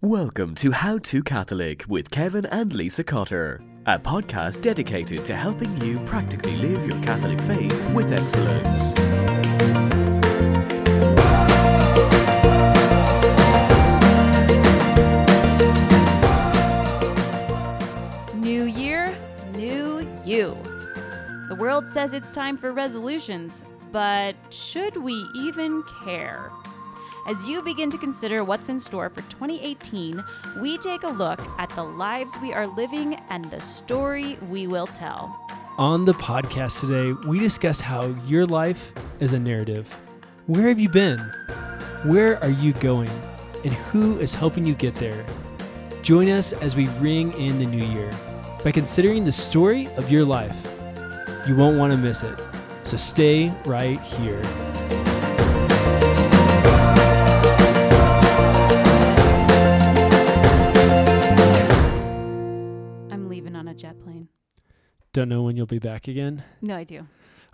Welcome to How to Catholic with Kevin and Lisa Cotter, a podcast dedicated to helping you practically live your Catholic faith with excellence. New year, new you. The world says it's time for resolutions, but should we even care? As you begin to consider what's in store for 2018, we take a look at the lives we are living and the story we will tell. On the podcast today, we discuss how your life is a narrative. Where have you been? Where are you going? And who is helping you get there? Join us as we ring in the new year by considering the story of your life. You won't want to miss it. So stay right here. Don't know when you'll be back again. No, I do.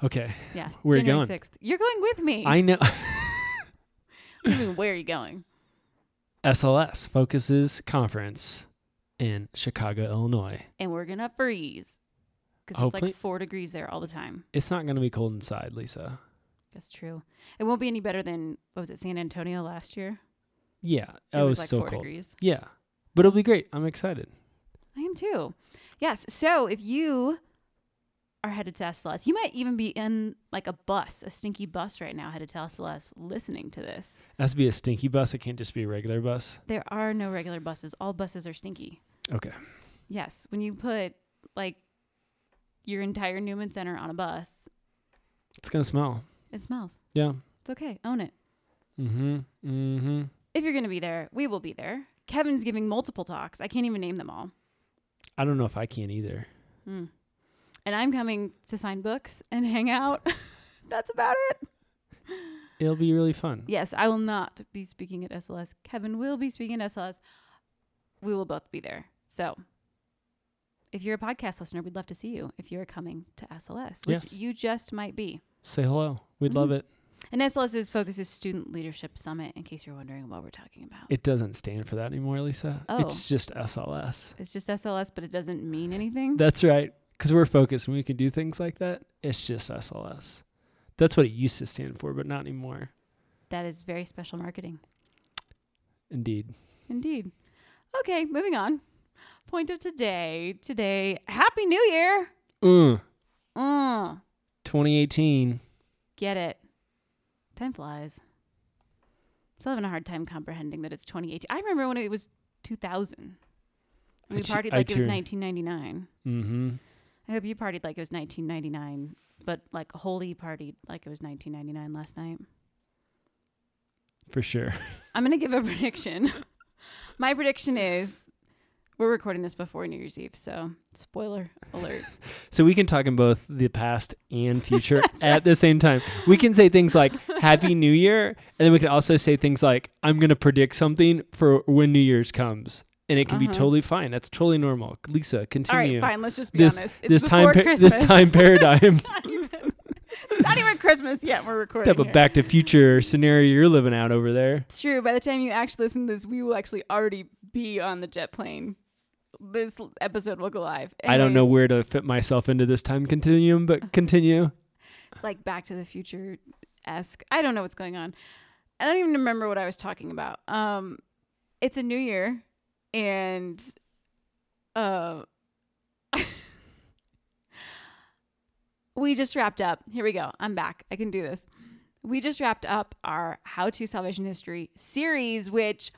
Okay. Yeah. Where are you January going? 6th. You're going with me. I know. You mean, where are you going? SLS FOCUS's conference in Chicago, Illinois. And we're going to freeze. Because it's like four degrees there all the time. It's not going to be cold inside, Lisa. That's true. It won't be any better than, what was it, San Antonio last year? Yeah, It oh, it was, was, like so four cold. degrees. Yeah, but it'll be great. I'm excited. I am too. Yes. So if you are headed to SLS, you might even be in like a bus, a stinky bus right now headed to SLS listening to this. It has to be a stinky bus. It can't just be a regular bus. There are no regular buses. All buses are stinky. Okay. Yes. When you put like your entire Newman Center on a bus, It's gonna smell. it smells. Yeah. It's okay. Own it. Mm-hmm. Mm-hmm. If you're going to be there, we will be there. Kevin's giving multiple talks. I can't even name them all. I don't know if I can either. Hmm. And I'm coming to sign books and hang out. That's about it. It'll be really fun. Yes, I will not be speaking at SLS. Kevin will be speaking at SLS. We will both be there. So, if you're a podcast listener, we'd love to see you if you're coming to SLS, which Yes. you just might be. Say hello. We'd love Mhm. it. And SLS's focus is Student Leadership Summit, in case you're wondering what we're talking about. It doesn't stand for that anymore, Lisa. Oh. It's just SLS. it's just SLS, but it doesn't mean anything. That's right. Because we're focused and we can do things like that. It's just SLS. That's what it used to stand for, but not anymore. that is very special marketing. Indeed. Indeed. Okay, moving on. Point of today. Today, Happy New Year. Uh, Uh, 2018. get it. Time flies. Still having a hard time comprehending that it's 2018. I remember when it was 2000. I We che- partied I like it was 1999. Mm-hmm. I hope you partied like it was 1999, but like wholly partied like it was 1999 last night. For sure. I'm going to give a prediction. My prediction is we're recording this before New Year's Eve, so spoiler alert. So we can talk in both the past and future at the same time. We can say things like Happy New Year, and then we can also say things like I'm going to predict something for when New Year's comes. And it can be Uh-huh. totally fine. That's totally normal. Lisa, continue. All right, fine. Let's just be This honest. It's this time pa- this time paradigm not even, not even Christmas yet. We're recording. type of back to future scenario you're living out over there. It's true. By the time you actually listen to this, we will actually already be on the jet plane. This episode will go live. I don't know where to fit myself into this time continuum, but continue. It's like Back to the Future esque. I don't know what's going on. I don't even remember what I was talking about. Um, it's a new year, and uh, we just wrapped up. Here we go. I'm back. I can do this. We just wrapped up our How to Salvation History series, which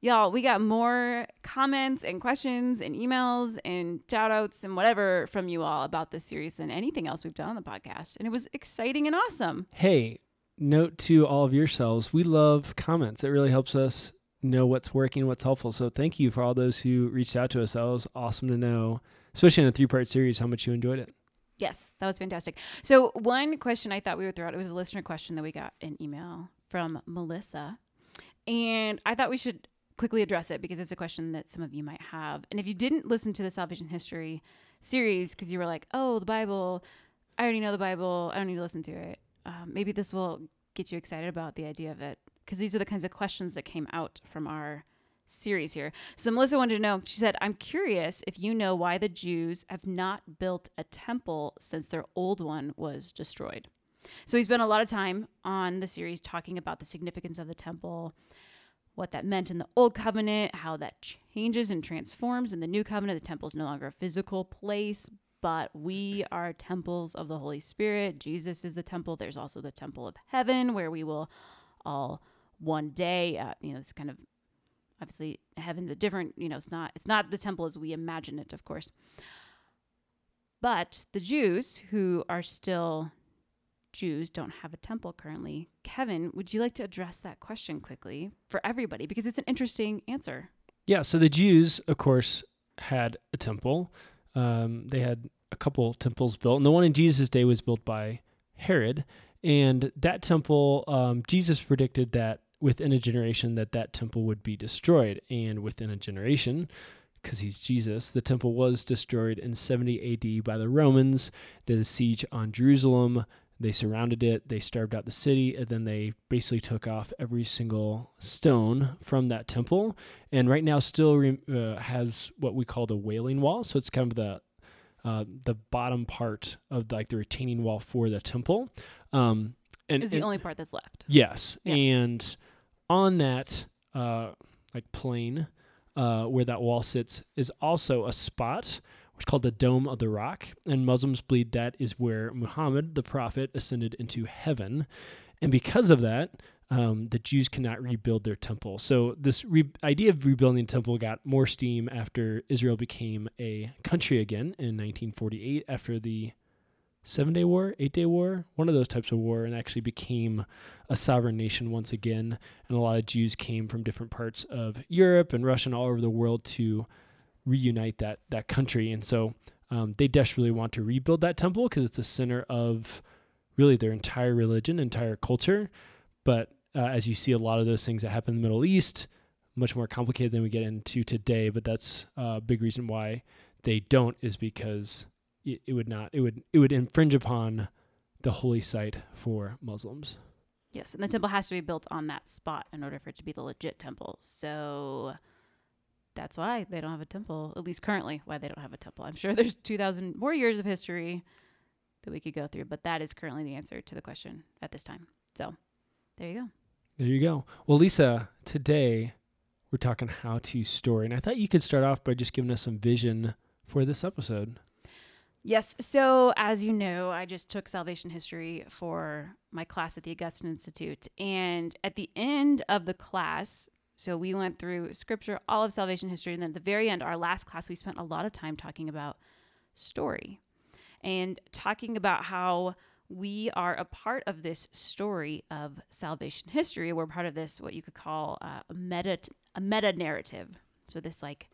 y'all, we got more comments and questions and emails and shout outs and whatever from you all about this series than anything else we've done on the podcast. And it was exciting and awesome. Hey, note to all of yourselves, we love comments. It really helps us know what's working, what's helpful. So thank you for all those who reached out to us. That was awesome to know, especially in a three part series, how much you enjoyed it. Yes, that was fantastic. So, one question I thought we would throw out it was a listener question that we got an email from Melissa. And I thought we should quickly address it because it's a question that some of you might have. And if you didn't listen to the salvation history series because you were like, oh, the Bible, I already know the Bible, I don't need to listen to it, um, maybe this will get you excited about the idea of it because these are the kinds of questions that came out from our series here. So Melissa wanted to know, she said, I'm curious if you know why the Jews have not built a temple since their old one was destroyed. So he spent a lot of time on the series talking about the significance of the temple, what that meant in the old covenant, how that changes and transforms in the new covenant. The temple is no longer a physical place, but we are temples of the Holy Spirit. Jesus is the temple. There's also the temple of heaven where we will all one day, uh, you know, it's kind of obviously heaven's a different, you know, it's not it's not the temple as we imagine it, of course. But the Jews who are still Jews don't have a temple currently. Kevin, would you like to address that question quickly for everybody because it's an interesting answer. Yeah, so the Jews, of course, had a temple. Um, they had a couple temples built, and the one in Jesus' day was built by Herod. And that temple, um, Jesus predicted that within a generation that that temple would be destroyed, and within a generation, because he's Jesus, the temple was destroyed in 70 AD by the Romans. A siege on Jerusalem. They surrounded it, they starved out the city, and then they basically took off every single stone from that temple. And right now, still re- uh, has what we call the Wailing Wall. So it's kind of the uh, the bottom part of like the retaining wall for the temple. Um, and is the and- only part that's left. Yes, Yeah. and on that uh, like plane uh, where that wall sits is also a spot which called the Dome of the Rock, and Muslims believe that is where Muhammad, the prophet, ascended into heaven, and because of that. Um, the Jews cannot rebuild their temple. So, this re- idea of rebuilding the temple got more steam after Israel became a country again in 1948 after the Seven Day War, Eight Day War, one of those types of war, and actually became a sovereign nation once again. And a lot of Jews came from different parts of Europe and Russia and all over the world to reunite that that country. And so um, they desperately want to rebuild that temple because it's the center of really their entire religion, entire culture. But uh, as you see, a lot of those things that happen in the Middle East, much more complicated than we get into today. But that's a big reason why they don't is because it, it would not it would it would infringe upon the holy site for Muslims. Yes, and the temple has to be built on that spot in order for it to be the legit temple. So that's why they don't have a temple, at least currently, why they don't have a temple. I'm sure there's 2,000 more years of history that we could go through, but that is currently the answer to the question at this time. So there you go. There you go. Well, Lisa, today we're talking how to story, and I thought you could start off by just giving us some vision for this episode. Yes. So, as you know, I just took salvation history for my class at the Augustine Institute. And at the end of the class, so we went through scripture, all of salvation history. And then at the very end, our last class, we spent a lot of time talking about story and talking about how we are a part of this story of salvation history. We're part of this, what you could call uh, a meta, a meta narrative. So, this like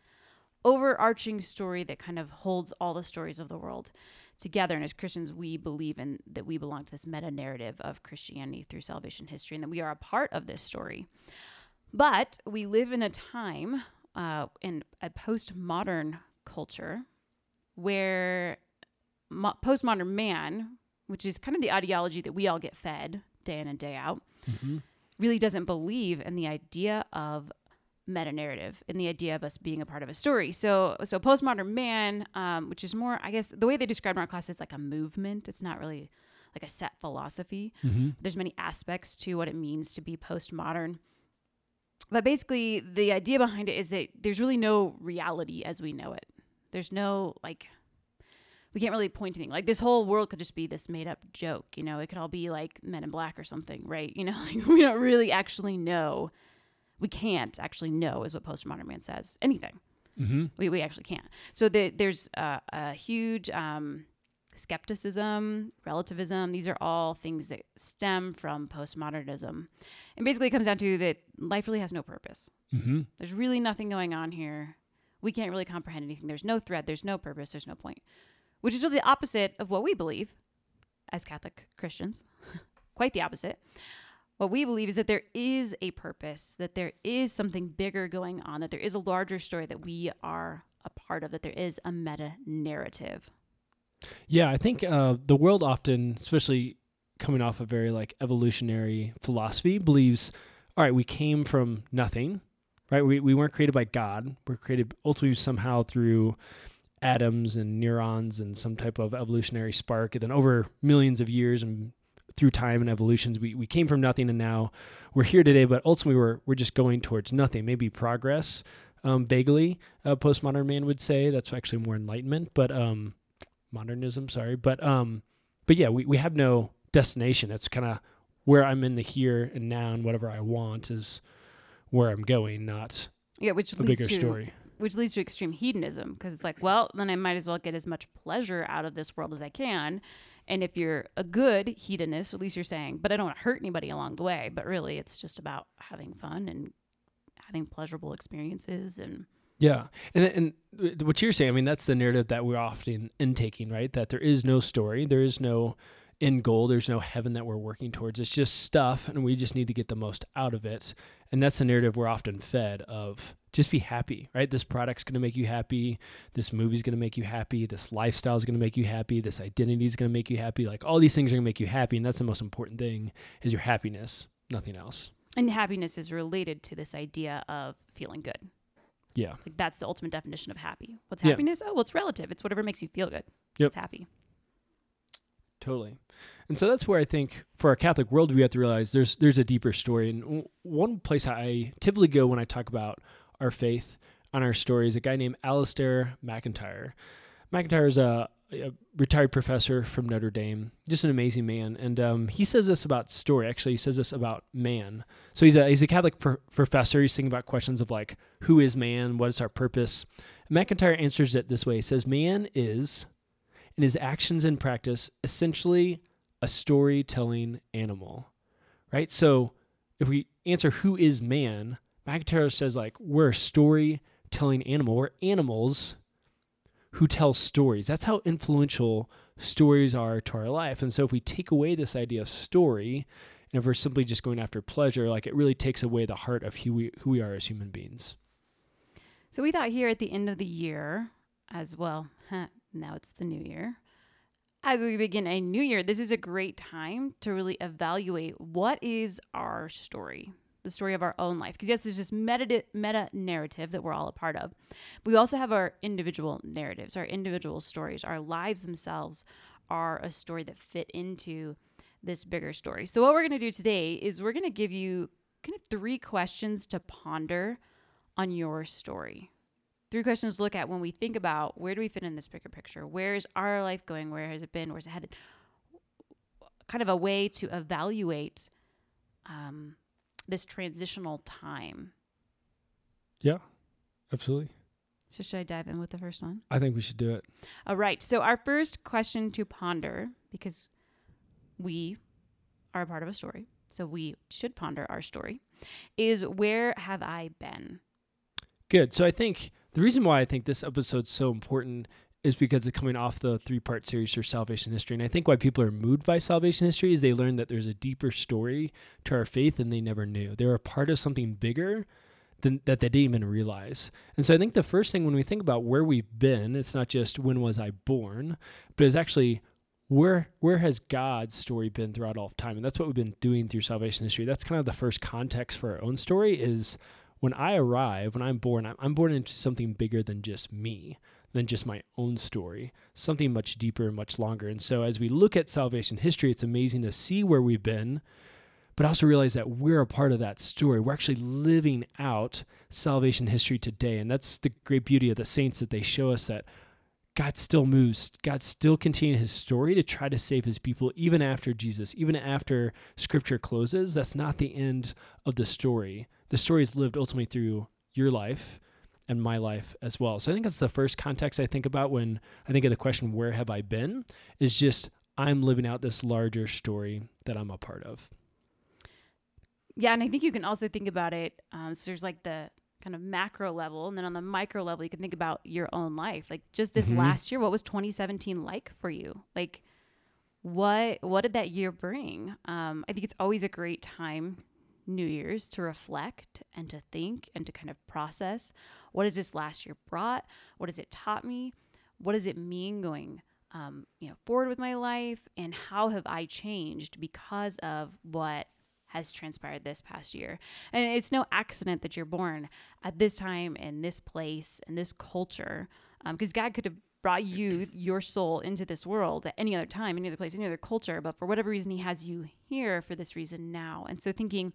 overarching story that kind of holds all the stories of the world together. And as Christians, we believe in that we belong to this meta narrative of Christianity through salvation history and that we are a part of this story. But we live in a time, uh, in a postmodern culture, where mo- postmodern man, which is kind of the ideology that we all get fed day in and day out, really doesn't believe in the idea of meta narrative and the idea of us being a part of a story. So, so postmodern man, um, which is more, I guess, the way they describe in our class is like a movement. It's not really like a set philosophy. There's many aspects to what it means to be postmodern. But basically, the idea behind it is that there's really no reality as we know it. There's no like we can't really point to anything. Like this whole world could just be this made up joke, you know. It could all be like Men in Black or something, right? You know, like we don't really actually know. We can't actually know, is what postmodern man says. Anything. Mm-hmm. We, we actually can't. So the, there's a, a huge um, skepticism, relativism. These are all things that stem from postmodernism. And basically, it comes down to that life really has no purpose. Mm-hmm. There's really nothing going on here. We can't really comprehend anything. There's no thread. There's no purpose. There's no point, which is really the opposite of what we believe as Catholic Christians. Quite the opposite. What we believe is that there is a purpose, that there is something bigger going on, that there is a larger story that we are a part of, that there is a meta narrative. Yeah, I think uh, the world often, especially coming off a very like evolutionary philosophy, believes, all right, we came from nothing, right? We, we weren't created by God. We're created ultimately somehow through atoms and neurons and some type of evolutionary spark. And then over millions of years and through time and evolutions, we, we came from nothing and now we're here today, but ultimately we're, we're just going towards nothing, maybe progress, um, vaguely, a postmodern man would say. That's actually more enlightenment, but um, modernism, sorry. But um, but yeah, we, we have no destination. It's kind of where I'm in the here and now and whatever I want is where I'm going, not Yeah, which a leads bigger to story. which leads to extreme hedonism because it's like, well, then I might as well get as much pleasure out of this world as I can. And if you're a good hedonist, at least you're saying, but I don't want to hurt anybody along the way. But really, it's just about having fun and having pleasurable experiences. And Yeah, and and what you're saying, I mean, that's the narrative that we're often intaking, right? That there is no story, there is no end goal, there's no heaven that we're working towards. It's just stuff, and we just need to get the most out of it. And that's the narrative we're often fed of just be happy, right? This product's going to make you happy. This movie's going to make you happy. This lifestyle is going to make you happy. This identity is going to make you happy. Like all these things are going to make you happy, and that's the most important thing is your happiness, nothing else. and happiness is related to this idea of feeling good. Yeah. Like that's the ultimate definition of happy. What's Yeah. happiness? Oh, well, it's relative. It's whatever makes you feel good. Yep. It's happy. Totally. And so that's where I think for our Catholic world we have to realize there's there's a deeper story. And w- one place I typically go when I talk about our faith on our story is a guy named Alasdair MacIntyre. MacIntyre is a, a retired professor from Notre Dame, just an amazing man. And um, he says this about story. Actually, he says this about man. So he's a he's a Catholic pr- professor. He's thinking about questions of like who is man, what is our purpose. MacIntyre answers it this way. He says, "Man is." in his actions and practice essentially a storytelling animal right so if we answer who is man MacIntyre says like we're a storytelling animal we're animals who tell stories. That's how influential stories are to our life. And so if we take away this idea of story and if we're simply just going after pleasure like it really takes away the heart of who we who we are as human beings. So we thought here at the end of the year, as well, huh, now it's the new year. As we begin a new year, this is a great time to really evaluate what is our story, the story of our own life. Because yes, there's this meta meta narrative that we're all a part of. But we also have our individual narratives, our individual stories. Our lives themselves are a story that fit into this bigger story. So what we're going to do today is we're going to give you kind of three questions to ponder on your story. Three questions to look at when we think about where do we fit in this bigger picture? Where is our life going? Where has it been? Where's it headed? Kind of a way to evaluate um, this transitional time. yeah absolutely So, should I dive in with the first one? i think we should do it All right. So, our first question to ponder, because we are a part of a story, so we should ponder our story, is where have I been? Good. So I think the reason why I think this episode's so important is because it's coming off the three part series for salvation history. And I think why people are moved by salvation history is they learn that there's a deeper story to our faith than they never knew. They're a part of something bigger than that they didn't even realize. And so I think the first thing when we think about where we've been, it's not just when was I born, but it's actually where where has God's story been throughout all of time? And that's what we've been doing through salvation history. That's kind of the first context for our own story is when I arrive, when I'm born, I'm born into something bigger than just me, than just my own story, something much deeper and much longer. And so as we look at salvation history, it's amazing to see where we've been, but also realize that we're a part of that story. We're actually living out salvation history today. And that's the great beauty of the saints that they show us that God still moves. God still continues his story to try to save his people even after Jesus, even after scripture closes. That's not the end of the story. The story is lived ultimately through your life and my life as well. So I think that's the first context I think about when I think of the question, where have I been? Is just I'm living out this larger story that I'm a part of. Yeah, and I think you can also think about it. Um, so there's like the kind of macro level, and then on the micro level, you can think about your own life. Like just this Mhm. last year, what was 2017 like for you? Like, what what did that year bring? Um, I think it's always a great time, New Year's, to reflect and to think and to kind of process. What has this last year brought? What has it taught me? What does it mean going? Um, you know, forward with my life, and how have I changed because of what has transpired this past year. And it's no accident that you're born at this time in this place in this culture, because um, God could have brought you, your soul, into this world at any other time, any other place, any other culture. But for whatever reason, He has you here for this reason now. And so thinking,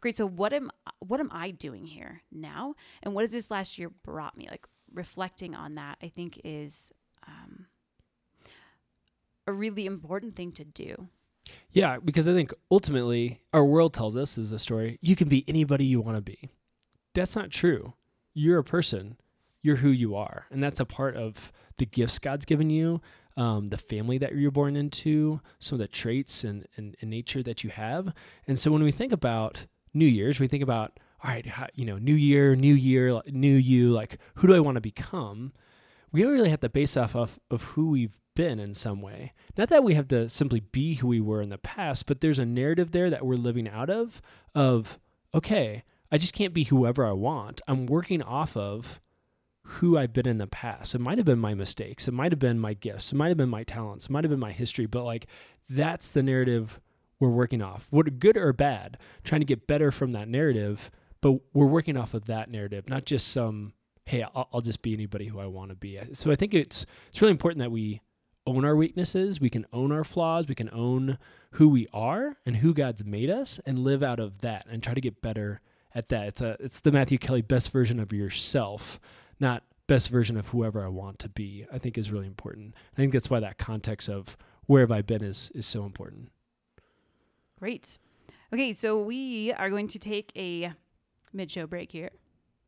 great. So what am what am I doing here now? And what has this last year brought me? Like reflecting on that, I think is um, a really important thing to do. Yeah, because I think ultimately our world tells us is a story you can be anybody you want to be. That's not true. You're a person. You're who you are, and that's a part of the gifts God's given you, um, the family that you're born into, some of the traits and, and, and nature that you have. And so when we think about New Year's, we think about all right, how, you know, new year, new year, new you. Like, who do I want to become? We really have to base off of, of who we've been in some way. Not that we have to simply be who we were in the past, but there's a narrative there that we're living out of of okay, I just can't be whoever I want. I'm working off of who I've been in the past. It might have been my mistakes, it might have been my gifts, it might have been my talents, it might have been my history, but like that's the narrative we're working off. What good or bad, trying to get better from that narrative, but we're working off of that narrative, not just some hey, I'll, I'll just be anybody who I want to be. So I think it's it's really important that we own our weaknesses, we can own our flaws, we can own who we are and who God's made us and live out of that and try to get better at that. It's a it's the Matthew Kelly best version of yourself, not best version of whoever I want to be. I think is really important. I think that's why that context of where have I been is is so important. Great. Okay, so we are going to take a mid-show break here.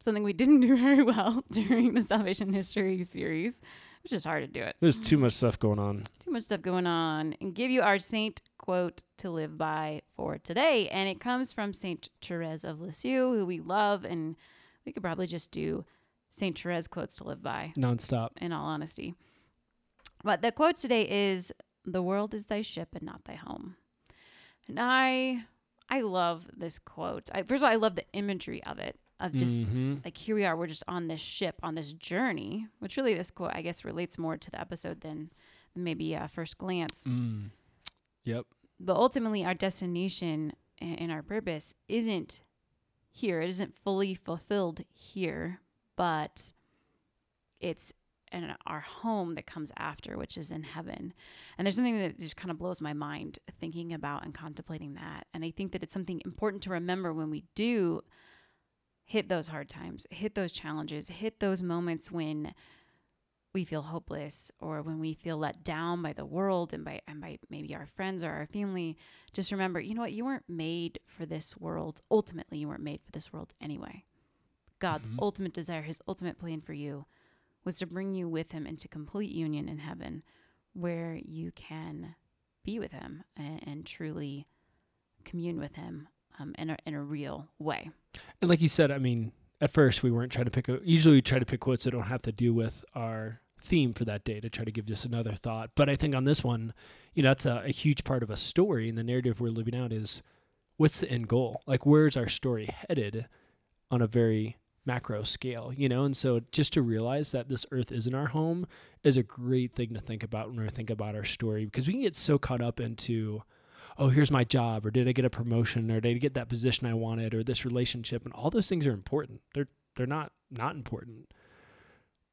Something we didn't do very well during the Salvation History series It was just hard to do it. There's too much stuff going on. Too much stuff going on. And give you our saint quote to live by for today. And it comes from Saint Therese of Lisieux, who we love. And we could probably just do Saint Therese quotes to live by nonstop, in all honesty. But the quote today is The world is thy ship and not thy home. And I. I love this quote. I, first of all, I love the imagery of it of just mm-hmm. like here we are we're just on this ship on this journey which really this quote i guess relates more to the episode than maybe a first glance mm. yep but ultimately our destination and our purpose isn't here it isn't fully fulfilled here but it's in our home that comes after which is in heaven. And there's something that just kind of blows my mind thinking about and contemplating that. And i think that it's something important to remember when we do hit those hard times, hit those challenges, hit those moments when we feel hopeless or when we feel let down by the world and by and by maybe our friends or our family. Just remember you know what? You weren't made for this world. Ultimately you weren't made for this world anyway god's mm-hmm. ultimate desire his ultimate plan for you was to bring you with him into complete union in heaven where you can be with him and, and truly commune with him um, in, a, in a real way. And like you said, I mean, at first we weren't trying to pick a, usually we try to pick quotes that don't have to do with our theme for that day to try to give just another thought. But I think on this one, you know, that's a, a huge part of a story and the narrative we're living out is what's the end goal? Like, where's our story headed on a very macro scale, you know? And so just to realize that this earth isn't our home is a great thing to think about when we think about our story because we can get so caught up into, oh, here's my job, or did I get a promotion, or did I get that position I wanted, or this relationship, and all those things are important. They're they're not not important,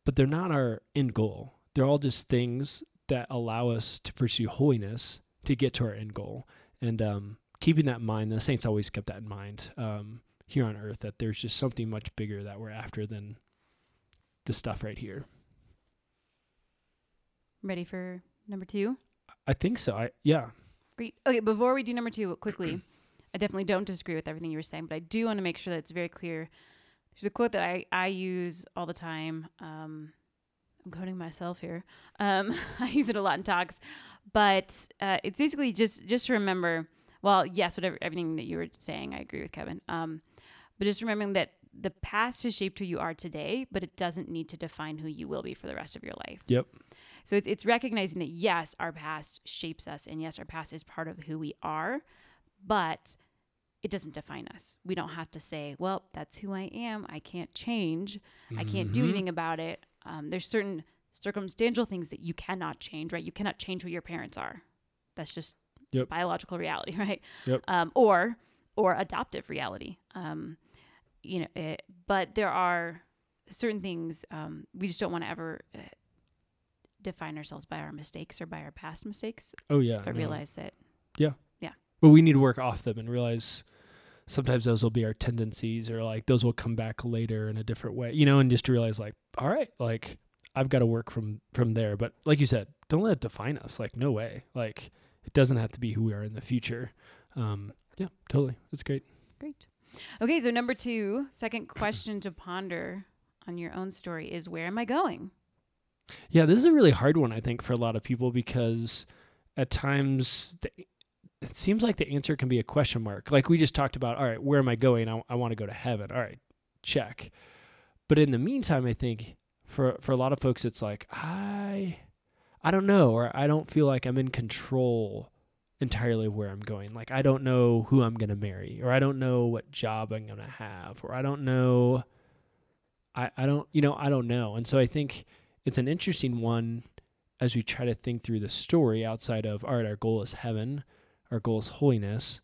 but they're not our end goal. They're all just things that allow us to pursue holiness to get to our end goal. And um, keeping that in mind, the saints always kept that in mind um, here on earth that there's just something much bigger that we're after than the stuff right here. Ready for number two? I think so. I yeah. Great. Okay, before we do number two, quickly, I definitely don't disagree with everything you were saying, but I do want to make sure that it's very clear. There's a quote that I, I use all the time. Um, I'm quoting myself here. Um, I use it a lot in talks, but uh, it's basically just just to remember. Well, yes, whatever everything that you were saying, I agree with Kevin. Um, but just remembering that the past has shaped who you are today, but it doesn't need to define who you will be for the rest of your life. Yep. So it's it's recognizing that yes, our past shapes us and yes, our past is part of who we are, but it doesn't define us. We don't have to say, well, that's who I am. I can't change. Mm-hmm. I can't do mm-hmm. anything about it. Um, there's certain circumstantial things that you cannot change, right? You cannot change who your parents are. That's just yep. biological reality, right? Yep. Um, or or adoptive reality. Um, you know, it, but there are certain things um, we just don't want to ever uh, define ourselves by our mistakes or by our past mistakes, Oh yeah. but no. realize that Yeah. Yeah. but we need to work off them and realize sometimes those will be our tendencies or like those will come back later in a different way you know and just to realize like all right like i've got to work from from there but like you said don't let it define us like no way like it doesn't have to be who we are in the future um yeah totally that's great great. Okay, so number two, second question to ponder on your own story is where am I going? yeah this is a really hard one i think for a lot of people because at times the, it seems like the answer can be a question mark. Like we just talked about all right where am i going? I, I want to go to heaven. All right check. But in the meantime i think for for a lot of folks it's like i i don't know or i don't feel like i'm in control entirely where i'm going. Like i don't know who i'm going to marry or i don't know what job i'm going to have or i don't know i i don't you know i don't know. And so i think it's an interesting one as we try to think through the story outside of all right our goal is heaven our goal is holiness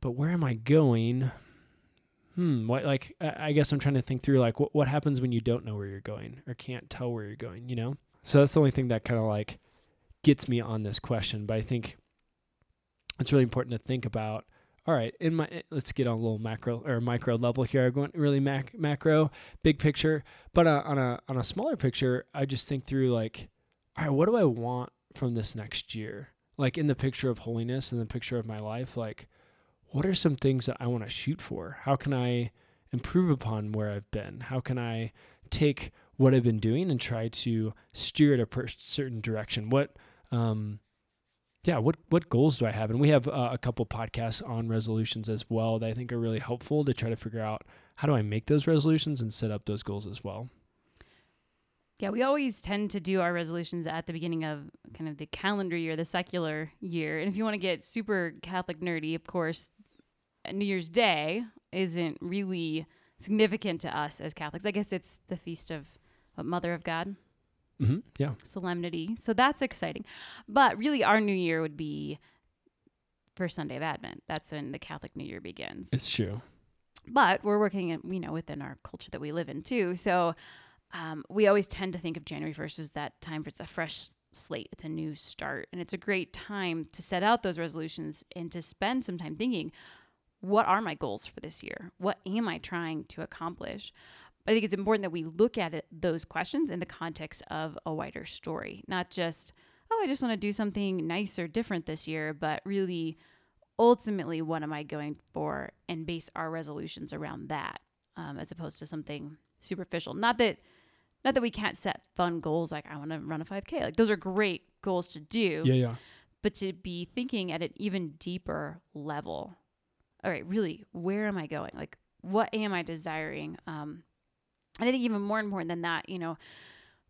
but where am i going? Hmm what like i I guess i'm trying to think through like what, what happens when you don't know where you're going or can't tell where you're going you know? So that's the only thing that kind of like gets me on this question but i think it's really important to think about all right in my eh, let's get on a little macro or micro level here. I going really mac, macro big picture but uh, on a on a smaller picture i just think through like all right what do i want from this next year? Like in the picture of holiness and the picture of my life like what are some things that i want to shoot for? How can i improve upon where i've been? How can i take what i've been doing and try to steer it a per- certain direction? What um yeah what what goals do i have and we have uh, a couple podcasts on resolutions as well that i think are really helpful to try to figure out how do i make those resolutions and set up those goals as well Yeah, we always tend to do our resolutions at the beginning of kind of the calendar year, the secular year. And if you want to get super Catholic nerdy, of course, New Year's Day isn't really significant to us as Catholics. I guess it's the feast of Mother of God, mm-hmm. yeah solemnity. So that's exciting. But really, our new year would be first Sunday of Advent. That's when the Catholic New Year begins it's true but we're working in you know within our culture that we live in too so um, we always tend to think of january 1st as that time for it's a fresh slate it's a new start and it's a great time to set out those resolutions and to spend some time thinking what are my goals for this year what am i trying to accomplish i think it's important that we look at it, those questions in the context of a wider story not just oh i just want to do something nice or different this year but really ultimately what am i going for and base our resolutions around that um, as opposed to something superficial. Not that not that we can't set fun goals like i want to run a 5k like those are great goals to do. Yeah yeah. But to be thinking at an even deeper level all right really where am i going? Like what am i desiring? Um and i think even more important than that you know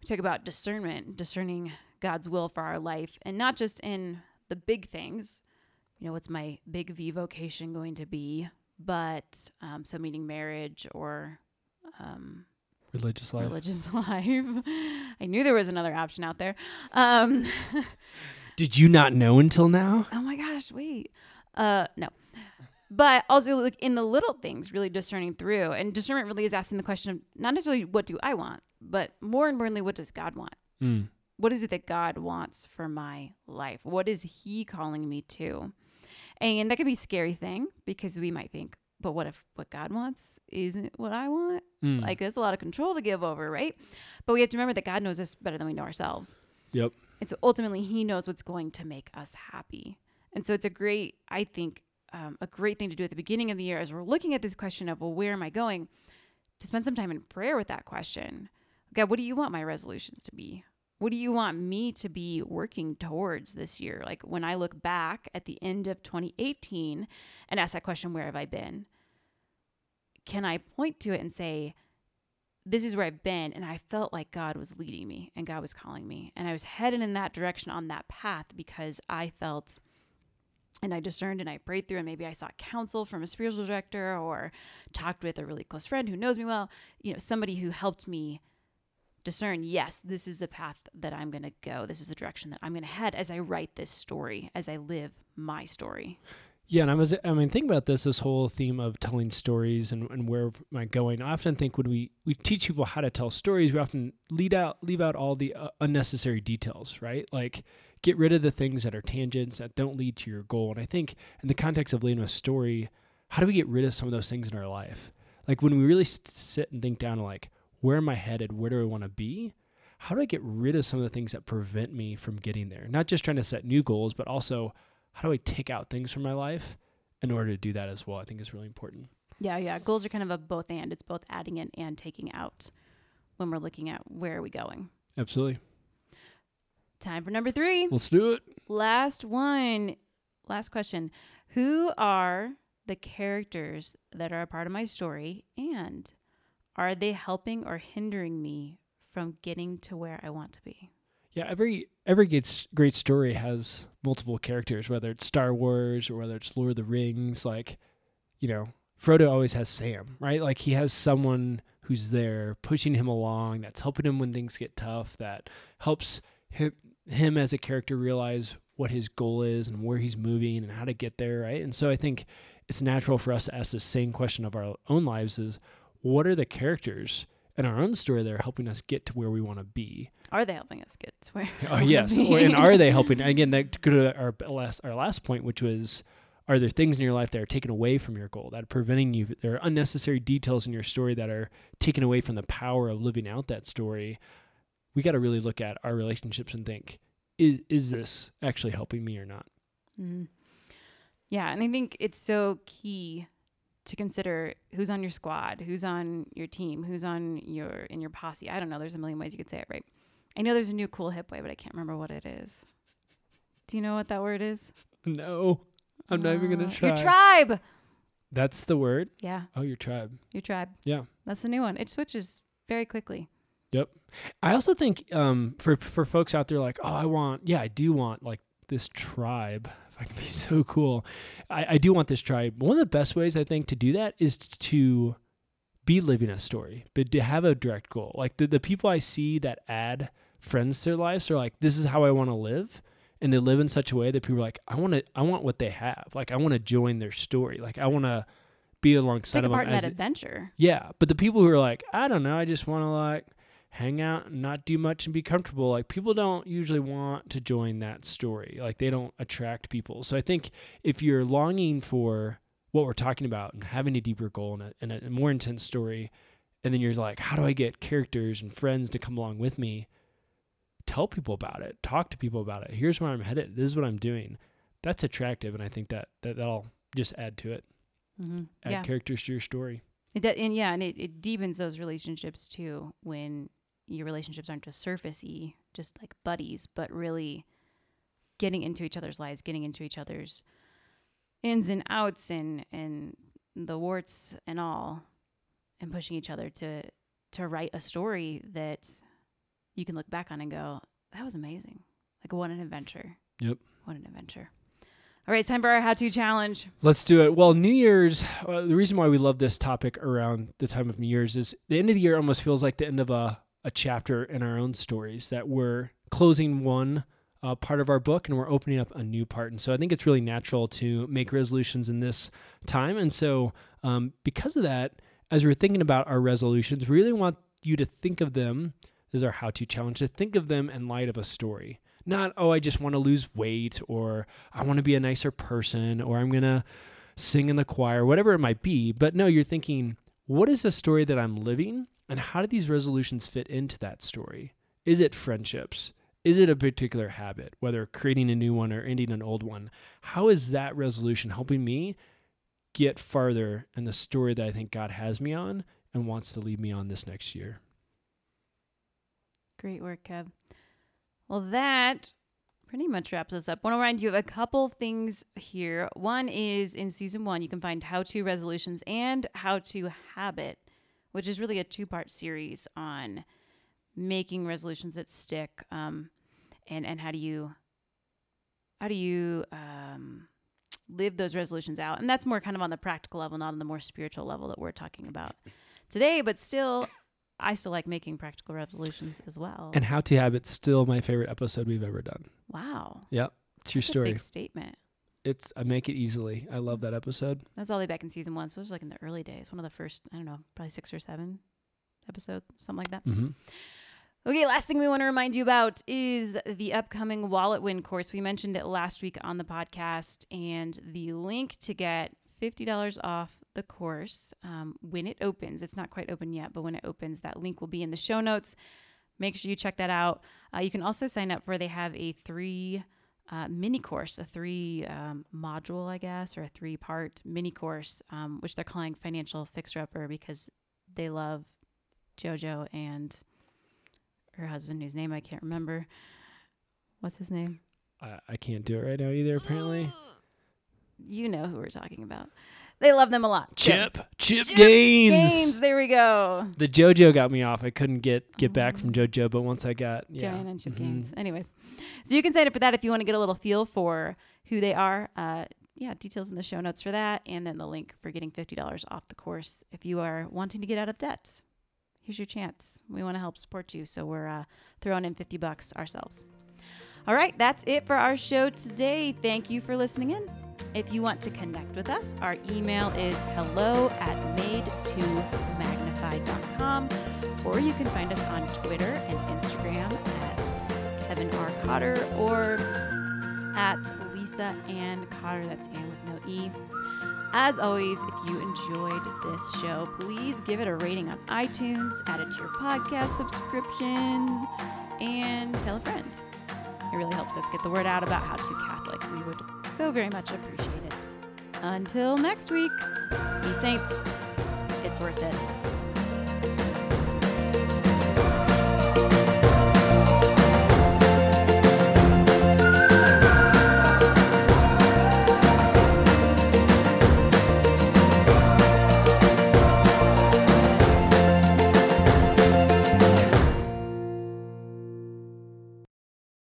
we talk about discernment discerning god's will for our life and not just in the big things you know what's my big v vocation going to be but um, so meaning marriage or um, religious life religious life i knew there was another option out there um, did you not know until now oh my gosh, wait. Uh no. But also like in the little things, really discerning through. And discernment really is asking the question of not necessarily what do I want, but more importantly, what does God want? mm. What is it that God wants for my life? What is He calling me to? And that could be a scary thing because we might think, but what if what God wants isn't what I want? Mm. Like there's a lot of control to give over, right? But we have to remember that God knows us better than we know ourselves. yep And so ultimately, he knows what's going to make us happy. And so it's a great, I think, um, a great thing to do at the beginning of the year as we're looking at this question of, well, where am I going? To spend some time in prayer with that question. God, what do you want my resolutions to be? What do you want me to be working towards this year? Like when I look back at the end of 2018 and ask that question, where have I been? Can I point to it and say, this is where I've been, and I felt like God was leading me and God was calling me. And I was headed in that direction on that path because I felt and I discerned and I prayed through, and maybe I sought counsel from a spiritual director or talked with a really close friend who knows me well, you know, somebody who helped me discern, yes, this is the path that I'm going to go. This is the direction that I'm going to head as I write this story, as I live my story. Yeah, and I was I mean think about this this whole theme of telling stories and, and where am I going. I often think when we we teach people how to tell stories, we often lead out leave out all the uh, unnecessary details, right? Like get rid of the things that are tangents that don't lead to your goal. And I think in the context of leading a story, how do we get rid of some of those things in our life? Like when we really sit and think down like where am I headed? Where do I want to be? How do I get rid of some of the things that prevent me from getting there? Not just trying to set new goals, but also how do I take out things from my life in order to do that as well? I think is really important. Yeah, yeah. Goals are kind of a both and. It's both adding in and taking out when we're looking at where are we going. Absolutely. Time for number three. Let's do it. Last one. Last question. Who are the characters that are a part of my story and are they helping or hindering me from getting to where I want to be? Yeah, every every great, great story has multiple characters, whether it's Star Wars or whether it's Lord of the Rings. Like, you know, Frodo always has Sam, right? Like he has someone who's there pushing him along, that's helping him when things get tough, that helps him him as a character realize what his goal is and where he's moving and how to get there, right? And so I think it's natural for us to ask the same question of our own lives is what are the characters in our own story that are helping us get to where we want to be? Are they helping us get to where? oh yes, or, and are they helping? Again, that go to our last our last point, which was, are there things in your life that are taken away from your goal that are preventing you? There are unnecessary details in your story that are taken away from the power of living out that story. We got to really look at our relationships and think, is is this actually helping me or not? Mm-hmm. Yeah, and I think it's so key to consider who's on your squad, who's on your team, who's on your in your posse. I don't know. There's a million ways you could say it, right? I know there's a new cool hip way, but I can't remember what it is. Do you know what that word is? No, I'm not even gonna Uh, try. Your tribe. That's the word. Yeah, Oh, your tribe. your tribe. Yeah. That's the new one. It switches very quickly. Yep. I also think um, for for folks out there like, oh, I want, yeah, I do want like this tribe. If I can be so cool, I, I do want this tribe. One of the best ways I think to do that is to be living a story, but to have a direct goal. Like the the people I see that add friends to their lives are like, this is how I want to live. And they live in such a way that people are like, I want to, I want what they have. Like, I want to join their story. Like, I want to be alongside Take of them part in that it- adventure. yeah, but the people who are like, I don't know, I just want to like hang out and not do much and be comfortable. Like people don't usually want to join that story. Like they don't attract people. So I think if you're longing for what we're talking about and having a deeper goal and a, and a more intense story, and then you're like, how do I get characters and friends to come along with me? Tell people about it. Talk to people about it. Here's where I'm headed. This is what I'm doing. That's attractive, and I think that, that that'll just add to it. Mm-hmm. Add Yeah. characters to your story. It do, and yeah, and it, it deepens those relationships too when your relationships aren't just surfacey, just like buddies, but really getting into each other's lives, getting into each other's ins and outs and and the warts and all, and pushing each other to to write a story that you can look back on and go, that was amazing. Like what an adventure. Yep. What an adventure. All right, it's time for our how-to challenge. Let's do it. Well, New Year's, uh, the reason why we love this topic around the time of New Year's is the end of the year almost feels like the end of a, a chapter in our own stories that we're closing one uh, part of our book and we're opening up a new part. And so I think it's really natural to make resolutions in this time. And so um, because of that, as we're thinking about our resolutions, we really want you to think of them. This is our how to challenge to think of them in light of a story. Not, oh, I just want to lose weight or I want to be a nicer person or I'm going to sing in the choir, whatever it might be. But no, you're thinking, what is the story that I'm living and how do these resolutions fit into that story? Is it friendships? Is it a particular habit, whether creating a new one or ending an old one? How is that resolution helping me get farther in the story that I think God has me on and wants to lead me on this next year? Great work, Kev. Well, that pretty much wraps us up. want to remind you of a couple things here. One is in season one, you can find how to resolutions and how to habit, which is really a two part series on making resolutions that stick um, and, and how do you how do you um, live those resolutions out and that's more kind of on the practical level not on the more spiritual level that we're talking about today but still i still like making practical resolutions as well And How to Habit's still my favorite episode we've ever done. wow Yep. True That's story. big statement It's I make it easily. I love that episode. That's all the way back in season one. So it was like in the early days, one of the first, I don't know, probably six or seven episodes, something like that. Mm-hmm. Okay, last thing we want to remind you about is the upcoming Wallet Win course. We mentioned it last week on the podcast, and the link to get $50 off the course um, when it opens. It's not quite open yet, but when it opens, that link will be in the show notes. Make sure you check that out. Uh, you can also sign up for, they have a three uh, mini course, a three um, module, I guess, or a three part mini course, um, which they're calling Financial Fixer Upper because they love JoJo and her husband, whose name I can't remember. What's his name? I, I can't do it right now either. Apparently, You know who we're talking about. They love them a lot. So- Chip Chip, Gaines. Gaines. There we go. The JoJo got me off. I couldn't get get back from JoJo, but once I got yeah. Joanne and Chip mhm. Gaines. Anyways, so you can sign up for that if you want to get a little feel for who they are. Uh, yeah, details in the show notes for that, and then the link for getting fifty dollars off the course if you are wanting to get out of debt. Here's your chance. We want to help support you, so we're uh, throwing in fifty bucks ourselves. All right, that's it for our show today. Thank you for listening in. If you want to connect with us, our email is hello at madetomagnify.com, or you can find us on Twitter and Instagram at Kevin R. Cotter or at Lisa Ann Cotter. That's Ann with no E. As always, if you enjoyed this show, please give it a rating on iTunes, add it to your podcast subscriptions, and tell a friend. It really helps us get the word out about How to Catholic. We would so very much appreciate it. Until next week, be saints. It's worth it.